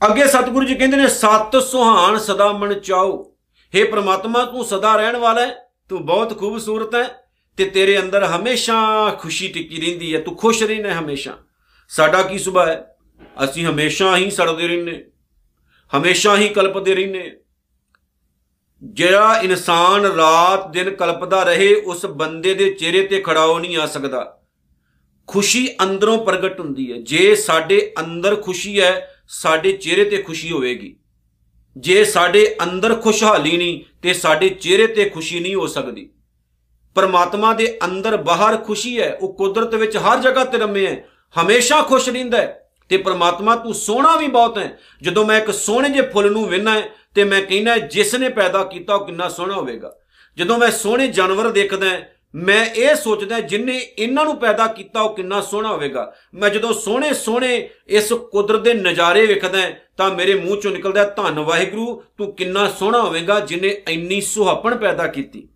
ਅੱਗੇ ਸਤਿਗੁਰੂ ਜੀ ਕਹਿੰਦੇ ਨੇ, ਸਤ ਸੁਹਾਣ ਸਦਾ ਮਨ ਚਾਓ। हे ਪ੍ਰਮਾਤਮਾ, ਤੂੰ ਸਦਾ ਰਹਿਣ ਵਾਲਾ ਹੈ। ਤੂੰ ਬਹੁਤ ਖੂਬਸੂਰਤ ਹੈ ਤੇ ਤੇਰੇ ਅੰਦਰ ਹਮੇਸ਼ਾ ਖੁਸ਼ੀ ਟਿੱਕੀ ਰਹਿੰਦੀ ਹੈ। ਤੂੰ ਖੁਸ਼ ਰਹਿਣਾ ਹਮੇਸ਼ਾ। ਸਾਡਾ ਕੀ ਸੁਭਾ ਹੈ? ਅਸੀਂ ਹਮੇਸ਼ਾ ਹੀ ਸੜਦੇ ਰਹਿੰਨੇ ਹਮੇਸ਼ਾ ਹੀ ਕਲਪਦੇ ਰਹਿੰਨੇ ਜਿਹੜਾ ਇਨਸਾਨ ਰਾਤ ਦਿਨ ਕਲਪਦਾ ਰਹੇ, ਉਸ ਬੰਦੇ ਦੇ ਚਿਹਰੇ ਤੇ ਖੜਾਓ ਨਹੀਂ ਆ ਸਕਦਾ। ਖੁਸ਼ੀ ਅੰਦਰੋਂ ਪ੍ਰਗਟ ਹੁੰਦੀ ਹੈ। ਜੇ ਸਾਡੇ ਅੰਦਰ ਖੁਸ਼ੀ ਹੈ, ਸਾਡੇ ਚਿਹਰੇ ਤੇ ਖੁਸ਼ੀ ਹੋਵੇਗੀ। ਜੇ ਸਾਡੇ ਅੰਦਰ ਖੁਸ਼ਹਾਲੀ ਨਹੀਂ, ਤੇ ਸਾਡੇ ਚਿਹਰੇ ਤੇ ਖੁਸ਼ੀ ਨਹੀਂ ਹੋ ਸਕਦੀ। ਪਰਮਾਤਮਾ ਦੇ ਅੰਦਰ ਬਾਹਰ ਖੁਸ਼ੀ ਹੈ, ਉਹ ਕੁਦਰਤ ਵਿੱਚ ਹਰ ਜਗ੍ਹਾ ਤੇ ਰਮੇ ਹੈ। ਹਮੇਸ਼ਾ ਖੁਸ਼ ਰਹਿੰਦਾ ਹੈ। ਤੇ ਪ੍ਰਮਾਤਮਾ ਤੂੰ ਸੋਹਣਾ ਵੀ ਬਹੁਤ ਹੈ। ਜਦੋਂ ਮੈਂ ਇੱਕ ਸੋਹਣੇ ਜਿਹੇ ਫੁੱਲ ਨੂੰ ਵੇਖਣਾ ਹੈ ਤੇ ਮੈਂ ਕਹਿੰਦਾ ਜਿਸ ਨੇ ਪੈਦਾ ਕੀਤਾ ਉਹ ਕਿੰਨਾ ਸੋਹਣਾ ਹੋਵੇਗਾ। ਜਦੋਂ ਮੈਂ ਸੋਹਣੇ ਜਾਨਵਰ ਦੇਖਦਾ ਮੈਂ ਇਹ ਸੋਚਦਾ ਜਿਨਨੇ ਇਹਨਾਂ ਨੂੰ ਪੈਦਾ ਕੀਤਾ ਉਹ ਕਿੰਨਾ ਸੋਹਣਾ ਹੋਵੇਗਾ। ਮੈਂ ਜਦੋਂ ਸੋਹਣੇ ਸੋਹਣੇ ਇਸ ਕੁਦਰਤ ਦੇ ਨਜ਼ਾਰੇ ਵੇਖਦਾ ਤਾਂ ਮੇਰੇ ਮੂੰਹ ਚੋਂ ਨਿਕਲਦਾ ਧੰਨ ਵਾਹਿਗੁਰੂ, ਤੂੰ ਕਿੰਨਾ ਸੋਹਣਾ ਹੋਵੇਗਾ ਜਿਨੇ ਇੰਨੀ ਸੁਹਾਪਣ ਪੈਦਾ ਕੀਤੀ।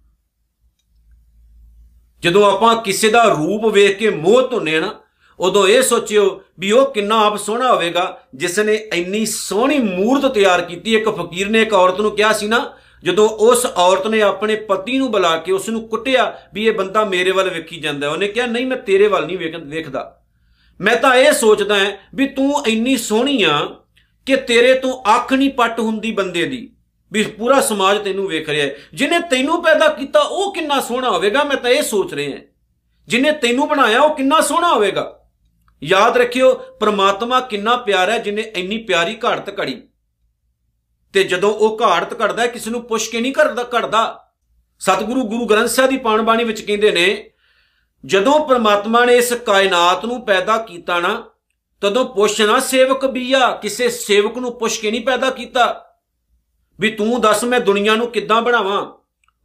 ਜਦੋਂ ਆਪਾਂ ਕਿਸੇ ਦਾ ਰੂਪ ਵੇਖ ਕੇ ਮੋਹ ਧੁੰਨੇ ਨਾ ਉਦੋਂ ਇਹ ਸੋਚਿਓ ਵੀ ਉਹ ਕਿੰਨਾ ਆਪ ਸੋਹਣਾ ਹੋਵੇਗਾ। ਜਿਸ ਨੇ ਇੰਨੀ ਸੋਹਣੀ ਮੂਰਤ ਤਿਆਰ ਕੀਤੀ, ਇੱਕ ਫਕੀਰ ਨੇ ਇੱਕ ਔਰਤ ਨੂੰ ਕਿਹਾ ਸੀ ਨਾ, ਜਦੋਂ ਉਸ ਔਰਤ ਨੇ ਆਪਣੇ ਪਤੀ ਨੂੰ ਬੁਲਾ ਕੇ ਉਸ ਨੂੰ ਕੁੱਟਿਆ ਵੀ ਇਹ ਬੰਦਾ ਮੇਰੇ ਵੱਲ ਵੇਖੀ ਜਾਂਦਾ ਉਹਨੇ ਕਿਹਾ, ਨਹੀਂ, ਮੈਂ ਤੇਰੇ ਵੱਲ ਨਹੀਂ ਵੇਖਦਾ। ਮੈਂ ਤਾਂ ਇਹ ਸੋਚਦਾ ਹਾਂ ਵੀ ਤੂੰ ਇੰਨੀ ਸੋਹਣੀ ਆ ਕਿ ਤੇਰੇ ਤੋਂ ਅੱਖ ਨਹੀਂ ਪੱਟ ਹੁੰਦੀ ਬੰਦੇ ਦੀ। ਵੀ ਪੂਰਾ ਸਮਾਜ ਤੈਨੂੰ ਵੇਖ ਰਿਹਾ ਹੈ। ਜਿਨੇ ਤੈਨੂੰ ਪੈਦਾ ਕੀਤਾ, ਉਹ ਕਿੰਨਾ ਸੋਹਣਾ ਹੋਵੇਗਾ, ਮੈਂ ਤਾਂ ਇਹ ਸੋਚ ਰਿਹਾ ਹਾਂ। ਜਿਨੇ ਤੈਨੂੰ ਬਣਾਇਆ, ਉਹ ਕਿੰਨਾ ਸੋਹਣਾ ਹੋਵੇਗਾ। ਯਾਦ ਰੱਖਿਓ, ਪ੍ਰਮਾਤਮਾ ਕਿੰਨਾ ਪਿਆਰਾ ਹੈ ਜਿਨੇ ਇੰਨੀ ਪਿਆਰੀ ਘਾੜਤ ਘੜੀ। ਤੇ ਜਦੋਂ ਉਹ ਘਾੜਤ ਘੜਦਾ, ਕਿਸ ਨੂੰ ਪੁੱਛ ਕੇ ਨਹੀਂ ਕਰਦਾ ਘੜਦਾ। ਸਤਿਗੁਰੂ ਗੁਰੂ ਗ੍ਰੰਥ ਸਾਹਿਬ ਦੀ ਪਾਣ ਬਾਣੀ ਵਿੱਚ ਕਹਿੰਦੇ ਨੇ, ਜਦੋਂ ਪ੍ਰਮਾਤਮਾ ਨੇ ਇਸ ਕਾਇਨਾਤ ਨੂੰ ਪੈਦਾ ਕੀਤਾ ਨਾ, ਤਦੋਂ ਪੁੱਛਣਾ ਸੇਵਕ ਬੀਆ, ਕਿਸੇ ਸੇਵਕ ਨੂੰ ਪੁੱਛ ਕੇ ਨਹੀਂ ਪੈਦਾ ਕੀਤਾ। ਵੀ ਤੂੰ ਦੱਸ ਮੈਂ ਦੁਨੀਆ ਨੂੰ ਕਿੱਦਾਂ ਬਣਾਵਾਂ?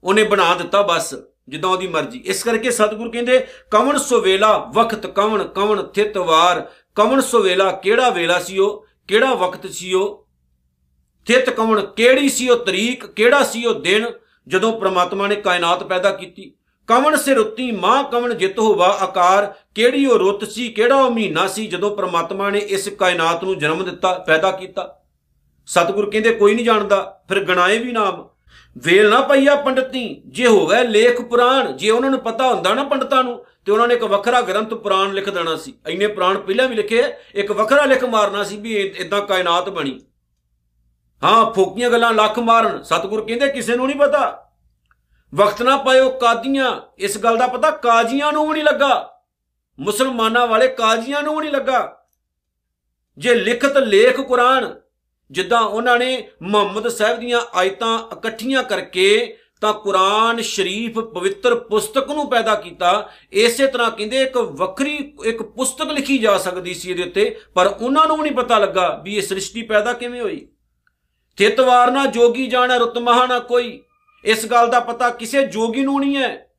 ਉਹਨੇ ਬਣਾ ਦਿੱਤਾ ਬਸ। ਜਿੱਦਾਂ ਉਹਦੀ ਮਰਜ਼ੀ। ਇਸ ਕਰਕੇ ਸਤਿਗੁਰ ਕਹਿੰਦੇ, ਕਵਣ ਸੋ ਵੇਲਾ ਵਕਤ ਕਵਣ ਕਵਣ ਥਿਤ ਵਾਰ। ਕਵਣ ਸੋ ਵੇਲਾ, ਕਿਹੜਾ ਵੇਲਾ ਸੀ ਉਹ? ਕਿਹੜਾ ਵਕਤ ਸੀ ਉਹ? ਥਿਤ ਕਵਣ, ਕਿਹੜੀ ਸੀ ਉਹ ਤਰੀਕ? ਕਿਹੜਾ ਸੀ ਉਹ ਦਿਨ? ਜਦੋਂ ਪ੍ਰਮਾਤਮਾ ਨੇ ਕਾਇਨਾਤ ਪੈਦਾ ਕੀਤੀ। ਕਵਣ ਸਿਰ ਉੱਤੀ ਮਾਂ ਕਵਣ ਜਿਤ ਹੋਵਾ ਆਕਾਰ। ਕਿਹੜੀ ਉਹ ਰੁੱਤ ਸੀ, ਕਿਹੜਾ ਉਹ ਮਹੀਨਾ ਸੀ, ਜਦੋਂ ਪ੍ਰਮਾਤਮਾ ਨੇ ਇਸ ਕਾਇਨਾਤ ਨੂੰ ਜਨਮ ਦਿੱਤਾ, ਪੈਦਾ ਕੀਤਾ। ਸਤਿਗੁਰ ਕਹਿੰਦੇ, ਕੋਈ ਨਹੀਂ ਜਾਣਦਾ, ਫਿਰ ਗਣਾਏ ਵੀ ਨਾਮ। ਵੇਲ ਨਾ ਪਈਆ ਪੰਡਤੀ ਜੇ ਹੋਵੇ ਲੇਖ ਪੁਰਾਣ, ਜੇ ਉਹਨਾਂ ਨੂੰ ਪਤਾ ਹੁੰਦਾ ਨਾ ਪੰਡਤਾਂ ਨੂੰ, ਤੇ ਉਹਨਾਂ ਨੇ ਇੱਕ ਵੱਖਰਾ ਗ੍ਰੰਥ ਪੁਰਾਣ ਲਿਖ ਦੇਣਾ ਸੀ। ਇੰਨੇ ਪੁਰਾਣ ਪਹਿਲਾਂ ਵੀ ਲਿਖੇ, ਇੱਕ ਵੱਖਰਾ ਲਿਖ ਮਾਰਨਾ ਸੀ ਵੀ ਇਦਾਂ ਕਾਇਨਾਤ ਬਣੀ। ਹਾਂ, ਫੋਕੀਆਂ ਗੱਲਾਂ ਲੱਖ ਮਾਰਨ, ਸਤਿਗੁਰ ਕਹਿੰਦੇ ਕਿਸੇ ਨੂੰ ਨਹੀਂ ਪਤਾ। ਵਕਤ ਨਾ ਪਾਇਓ ਕਾਦੀਆਂ, ਇਸ ਗੱਲ ਦਾ ਪਤਾ ਕਾਜ਼ੀਆਂ ਨੂੰ ਵੀ ਨਹੀਂ ਲੱਗਾ। ਮੁਸਲਮਾਨਾਂ ਵਾਲੇ ਕਾਜ਼ੀਆਂ ਨੂੰ ਵੀ ਨਹੀਂ ਲੱਗਾ। ਜੇ ਲਿਖਤ ਲੇਖ ਕੁਰਾਨ ਜਿੱਦਾਂ ਉਹਨਾਂ ਨੇ ਮੁਹੰਮਦ ਸਾਹਿਬ ਦੀਆਂ ਆਇਤਾਂ ਇਕੱਠੀਆਂ ਕਰਕੇ ਤਾਂ ਕੁਰਾਨ ਸ਼ਰੀਫ ਪਵਿੱਤਰ ਪੁਸਤਕ ਨੂੰ ਪੈਦਾ ਕੀਤਾ, ਇਸੇ ਤਰ੍ਹਾਂ ਕਹਿੰਦੇ ਇੱਕ ਵੱਖਰੀ ਇੱਕ ਪੁਸਤਕ ਲਿਖੀ ਜਾ ਸਕਦੀ ਸੀ ਇਹਦੇ ਉੱਤੇ, ਪਰ ਉਹਨਾਂ ਨੂੰ ਨਹੀਂ ਪਤਾ ਲੱਗਾ ਵੀ ਇਹ ਸ੍ਰਿਸ਼ਟੀ ਪੈਦਾ ਕਿਵੇਂ ਹੋਈ। ਥਿਤਵਾਰ ਨਾ ਜੋਗੀ ਜਾਣਾ, ਰੁਤ ਮਹਾ ਨਾ ਕੋਈ। ਇਸ ਗੱਲ ਦਾ ਪਤਾ ਕਿਸੇ ਜੋਗੀ ਨੂੰ ਨਹੀਂ ਹੈ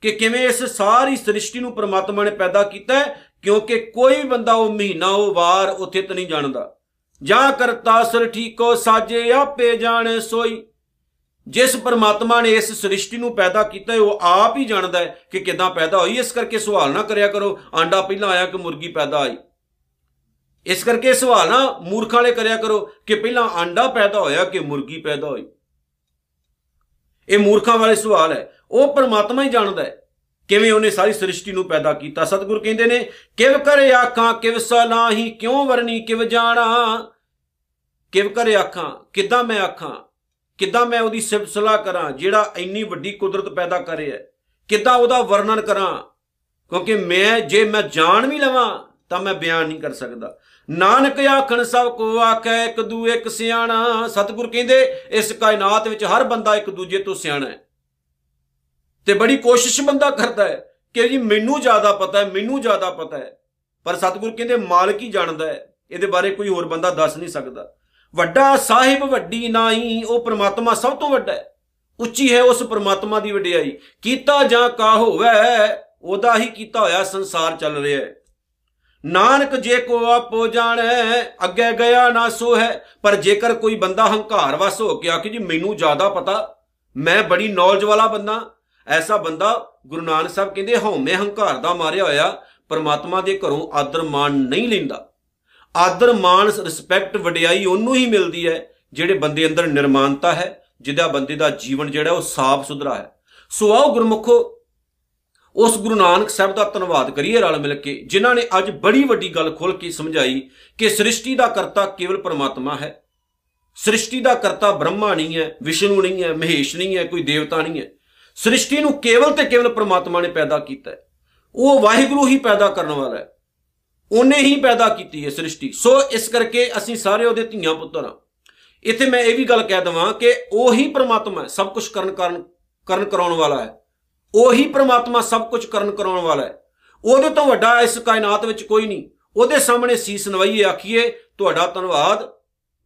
ਕਿ ਕਿਵੇਂ ਇਸ ਸਾਰੀ ਸ੍ਰਿਸ਼ਟੀ ਨੂੰ ਪ੍ਰਮਾਤਮਾ ਨੇ ਪੈਦਾ ਕੀਤਾ ਹੈ, ਕਿਉਂਕਿ ਕੋਈ ਬੰਦਾ ਉਹ ਮਹੀਨਾ, ਉਹ ਵਾਰ ਉਥੇ ਤਾਂ ਨਹੀਂ ਜਾਣਦਾ। ਜਾਂ ਕਰਤਾ ਸਰ ਠੀਕੋ ਸਾਜੇ, ਆਪੇ ਜਾਣੇ ਸੋਈ। ਜਿਸ ਪਰਮਾਤਮਾ ਨੇ ਇਸ ਸ੍ਰਿਸ਼ਟੀ ਨੂੰ ਪੈਦਾ ਕੀਤਾ ਉਹ ਆਪ ਹੀ ਜਾਣਦਾ ਹੈ ਕਿ ਕਿਦਾਂ ਪੈਦਾ ਹੋਈ। ਇਸ ਕਰਕੇ ਸਵਾਲ ਨਾ ਕਰਿਆ ਕਰੋ, ਆਂਡਾ ਪਹਿਲਾਂ ਆਇਆ ਕਿ ਮੁਰਗੀ ਪੈਦਾ ਆਈ। ਇਸ ਕਰਕੇ ਸਵਾਲ ਨਾ ਮੂਰਖਾਂ ਵਾਲੇ ਕਰਿਆ ਕਰੋ ਕਿ ਪਹਿਲਾਂ ਆਂਡਾ ਪੈਦਾ ਹੋਇਆ ਕਿ ਮੁਰਗੀ ਪੈਦਾ ਹੋਈ। ਇਹ ਮੂਰਖਾਂ ਵਾਲੇ ਸਵਾਲ ਹੈ। ਉਹ ਪਰਮਾਤਮਾ ਹੀ ਜਾਣਦਾ ਹੈ। ਕਿਵੇਂ ਉਹਨੇ ਸਾਰੀ ਸ੍ਰਿਸ਼ਟੀ ਨੂੰ ਪੈਦਾ ਕੀਤਾ? ਸਤਿਗੁਰ ਕਹਿੰਦੇ ਨੇ, ਕਿਵ ਕਰੇ ਆਖਾਂ, ਕਿਵ ਸਲਾਹੀ, ਕਿਉਂ ਵਰਨੀ ਕਿਵ ਜਾਣਾ? ਕਿਵ ਕਰੇ ਆਖਾਂ, ਕਿੱਦਾਂ ਮੈਂ ਆਖਾਂ? ਕਿੱਦਾਂ ਮੈਂ ਉਹਦੀ ਸਿਫਤ ਸਲਾਹ ਕਰਾਂ, ਜਿਹੜਾ ਇੰਨੀ ਵੱਡੀ ਕੁਦਰਤ ਪੈਦਾ ਕਰੇ ਹੈ? ਕਿੱਦਾਂ ਉਹਦਾ ਵਰਣਨ ਕਰਾਂ? ਕਿਉਂਕਿ ਮੈਂ, ਜੇ ਮੈਂ ਜਾਣ ਵੀ ਲਵਾਂ, ਤਾਂ ਮੈਂ ਬਿਆਨ ਨਹੀਂ ਕਰ ਸਕਦਾ। ਨਾਨਕ ਆਖਣ, ਸਭ ਕੋ ਆਖੈ, ਇੱਕ ਦੂ ਇੱਕ ਸਿਆਣਾ। ਸਤਿਗੁਰ ਕਹਿੰਦੇ, ਇਸ ਕਾਇਨਾਤ ਵਿੱਚ ਹਰ ਬੰਦਾ ਇੱਕ ਦੂਜੇ ਤੋਂ ਸਿਆਣਾ ਹੈ। ਤੇ ਬੜੀ ਕੋਸ਼ਿਸ਼ ਬੰਦਾ ਕਰਦਾ ਹੈ ਕਿ ਜੀ ਮੈਨੂੰ ਜ਼ਿਆਦਾ ਪਤਾ ਹੈ, ਮੈਨੂੰ ਜ਼ਿਆਦਾ ਪਤਾ ਹੈ। ਪਰ ਸਤਿਗੁਰ ਕਹਿੰਦੇ, ਮਾਲਕ ਹੀ ਜਾਣਦਾ ਹੈ। ਇਹਦੇ ਬਾਰੇ ਕੋਈ ਹੋਰ ਬੰਦਾ ਦੱਸ ਨਹੀਂ ਸਕਦਾ। ਵੱਡਾ ਸਾਹਿਬ ਵੱਡੀ ਨਾਈ ਉਹ ਪ੍ਰਮਾਤਮਾ ਸਭ ਤੋਂ ਵੱਡਾ ਹੈ। ਉੱਚੀ ਹੈ ਉਸ ਪ੍ਰਮਾਤਮਾ ਦੀ ਵਡਿਆਈ। ਕੀਤਾ ਜਾਂ ਕਾ ਹੋਵੇ, ਉਹਦਾ ਹੀ ਕੀਤਾ ਹੋਇਆ ਸੰਸਾਰ ਚੱਲ ਰਿਹਾ ਹੈ। ਨਾਨਕ ਜੇ ਕੋ ਆਪੋ ਜਾਣੈ, ਅੱਗੇ ਗਿਆ ਨਾ ਸੋ ਹੈ ਪਰ ਜੇਕਰ ਕੋਈ ਬੰਦਾ ਹੰਕਾਰ ਵਸ ਹੋ ਕੇ ਆਖੇ ਜੀ, ਮੈਨੂੰ ਜ਼ਿਆਦਾ ਪਤਾ, ਮੈਂ ਬੜੀ ਨੌਲੇਜ ਵਾਲਾ ਬੰਦਾ ਐਸਾ ਬੰਦਾ ਗੁਰੂ ਨਾਨਕ ਸਾਹਿਬ ਕਹਿੰਦੇ, ਹਉਮੈ ਹੰਕਾਰ ਦਾ ਮਾਰਿਆ ਹੋਇਆ, ਪਰਮਾਤਮਾ ਦੇ ਘਰੋਂ ਆਦਰ ਮਾਣ ਨਹੀਂ ਲੈਂਦਾ। ਆਦਰ ਮਾਣ ਰਿਸਪੈਕਟ ਵਡਿਆਈ ਉਹਨੂੰ ਹੀ ਮਿਲਦੀ ਹੈ, ਜਿਹੜੇ ਬੰਦੇ ਅੰਦਰ ਨਿਰਮਾਨਤਾ ਹੈ, ਜਿਹਦਾ ਬੰਦੇ ਦਾ ਜੀਵਨ ਜਿਹੜਾ ਉਹ ਸਾਫ਼ ਸੁਧਰਾ ਹੈ। ਸੋ ਆਓ ਗੁਰਮੁਖੋ, ਉਸ ਗੁਰੂ ਨਾਨਕ ਸਾਹਿਬ ਦਾ ਧੰਨਵਾਦ ਕਰੀਏ ਰਲ ਮਿਲ ਕੇ, ਜਿਨ੍ਹਾਂ ਨੇ ਅੱਜ ਬੜੀ ਵੱਡੀ ਗੱਲ ਖੋਲ ਕੇ ਸਮਝਾਈ ਕਿ ਸ੍ਰਿਸ਼ਟੀ ਦਾ ਕਰਤਾ ਕੇਵਲ ਪਰਮਾਤਮਾ ਹੈ। ਸ੍ਰਿਸ਼ਟੀ ਦਾ ਕਰਤਾ ਬ੍ਰਹਮਾ ਨਹੀਂ ਹੈ, ਵਿਸ਼ਨੂੰ ਨਹੀਂ ਹੈ, ਮਹੇਸ਼ ਨਹੀਂ ਹੈ, ਕੋਈ ਦੇਵਤਾ ਨਹੀਂ ਹੈ। ਸ੍ਰਿਸ਼ਟੀ ਨੂੰ ਕੇਵਲ ਤੇ ਕੇਵਲ ਪ੍ਰਮਾਤਮਾ ਨੇ ਪੈਦਾ ਕੀਤਾ ਹੈ। ਉਹ ਵਾਹਿਗੁਰੂ ਹੀ ਪੈਦਾ ਕਰਨ ਵਾਲਾ ਹੈ। ਉਹਨੇ ਹੀ ਪੈਦਾ ਕੀਤੀ ਹੈ ਸ੍ਰਿਸ਼ਟੀ। ਸੋ ਇਸ ਕਰਕੇ ਅਸੀਂ ਸਾਰੇ ਉਹਦੇ ਧੀਆਂ ਪੁੱਤਰ ਹਾਂ। ਇੱਥੇ ਮੈਂ ਇਹ ਵੀ ਗੱਲ ਕਹਿ ਦਵਾਂ ਕਿ ਉਹੀ ਪ੍ਰਮਾਤਮਾ ਹੈ, ਸਭ ਕੁਝ ਕਰਨ ਕਰਨ ਕਰਨ ਕਰਾਉਣ ਵਾਲਾ ਹੈ। ਉਹੀ ਪ੍ਰਮਾਤਮਾ ਸਭ ਕੁਝ ਕਰਨ ਕਰਾਉਣ ਵਾਲਾ ਹੈ। ਉਹਦੇ ਤੋਂ ਵੱਡਾ ਇਸ ਕਾਇਨਾਤ ਵਿੱਚ ਕੋਈ ਨਹੀਂ। ਉਹਦੇ ਸਾਹਮਣੇ ਸੀਸ ਨਵਾਈਏ ਆਖੀਏ, ਤੁਹਾਡਾ ਧੰਨਵਾਦ,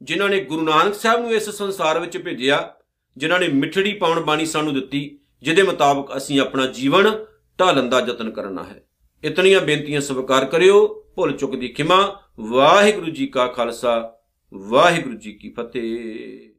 ਜਿਨ੍ਹਾਂ ਨੇ ਗੁਰੂ ਨਾਨਕ ਸਾਹਿਬ ਨੂੰ ਇਸ ਸੰਸਾਰ ਵਿੱਚ ਭੇਜਿਆ, ਜਿਨ੍ਹਾਂ ਨੇ ਮਿੱਠੜੀ ਪਾਉਣ ਬਾਣੀ ਸਾਨੂੰ ਦਿੱਤੀ। ਜਿਹਦੇ ਮੁਤਾਬਕ ਅਸੀਂ ਆਪਣਾ ਜੀਵਨ ਢਾਲਣ ਦਾ ਯਤਨ ਕਰਨਾ ਹੈ। ਇਤਨੀਆਂ ਬੇਨਤੀਆਂ ਸਵੀਕਾਰ ਕਰਿਓ। ਭੁੱਲ ਚੁੱਕ ਦੀ ਖਿਮਾ। ਵਾਹਿਗੁਰੂ ਜੀ ਕਾ ਖਾਲਸਾ। ਵਾਹਿਗੁਰੂ ਜੀ ਕੀ ਫਤਿਹ।